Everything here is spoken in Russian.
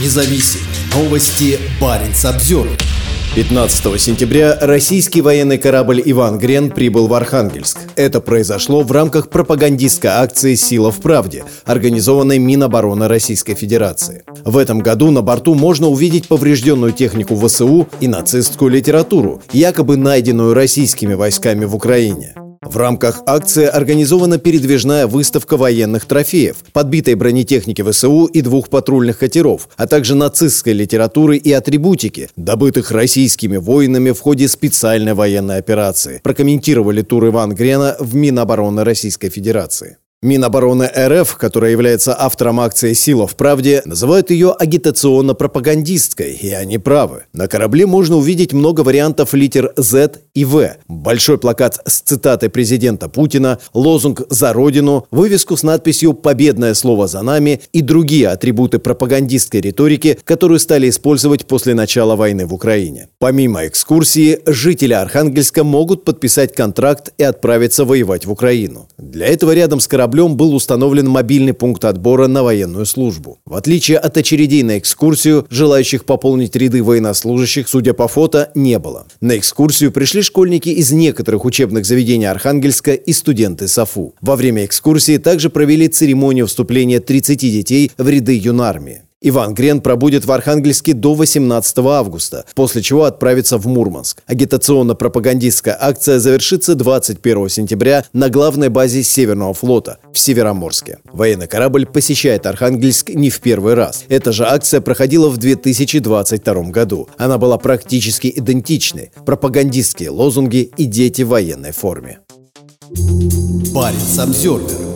независим. Новости Баренц обзор. 15 сентября российский военный корабль «Иван Грен» прибыл в Архангельск. Это произошло в рамках пропагандистской акции «Сила в правде», организованной Минобороны Российской Федерации. В этом году на борту можно увидеть поврежденную технику ВСУ и нацистскую литературу, якобы найденную российскими войсками в Украине. В рамках акции организована передвижная выставка военных трофеев, подбитой бронетехники ВСУ и двух патрульных катеров, а также нацистской литературы и атрибутики, добытых российскими воинами в ходе специальной военной операции, прокомментировали тур Иван Грена в Минобороны Российской Федерации. Минобороны РФ, которая является автором акции «Сила в правде», называют ее агитационно-пропагандистской, и они правы. На корабле можно увидеть много вариантов литер «З» и «В», большой плакат с цитатой президента Путина, лозунг «За Родину», вывеску с надписью «Победное слово за нами» и другие атрибуты пропагандистской риторики, которую стали использовать после начала войны в Украине. Помимо экскурсии, жители Архангельска могут подписать контракт и отправиться воевать в Украину. Для этого рядом с кораблем кораблем был установлен мобильный пункт отбора на военную службу. В отличие от очередей на экскурсию, желающих пополнить ряды военнослужащих, судя по фото, не было. На экскурсию пришли школьники из некоторых учебных заведений Архангельска и студенты САФУ. Во время экскурсии также провели церемонию вступления 30 детей в ряды юнармии. Иван Грен пробудет в Архангельске до 18 августа, после чего отправится в Мурманск. Агитационно-пропагандистская акция завершится 21 сентября на главной базе Северного флота в Североморске. Военный корабль посещает Архангельск не в первый раз. Эта же акция проходила в 2022 году. Она была практически идентичной. Пропагандистские лозунги и дети в военной форме. Баренц обзервер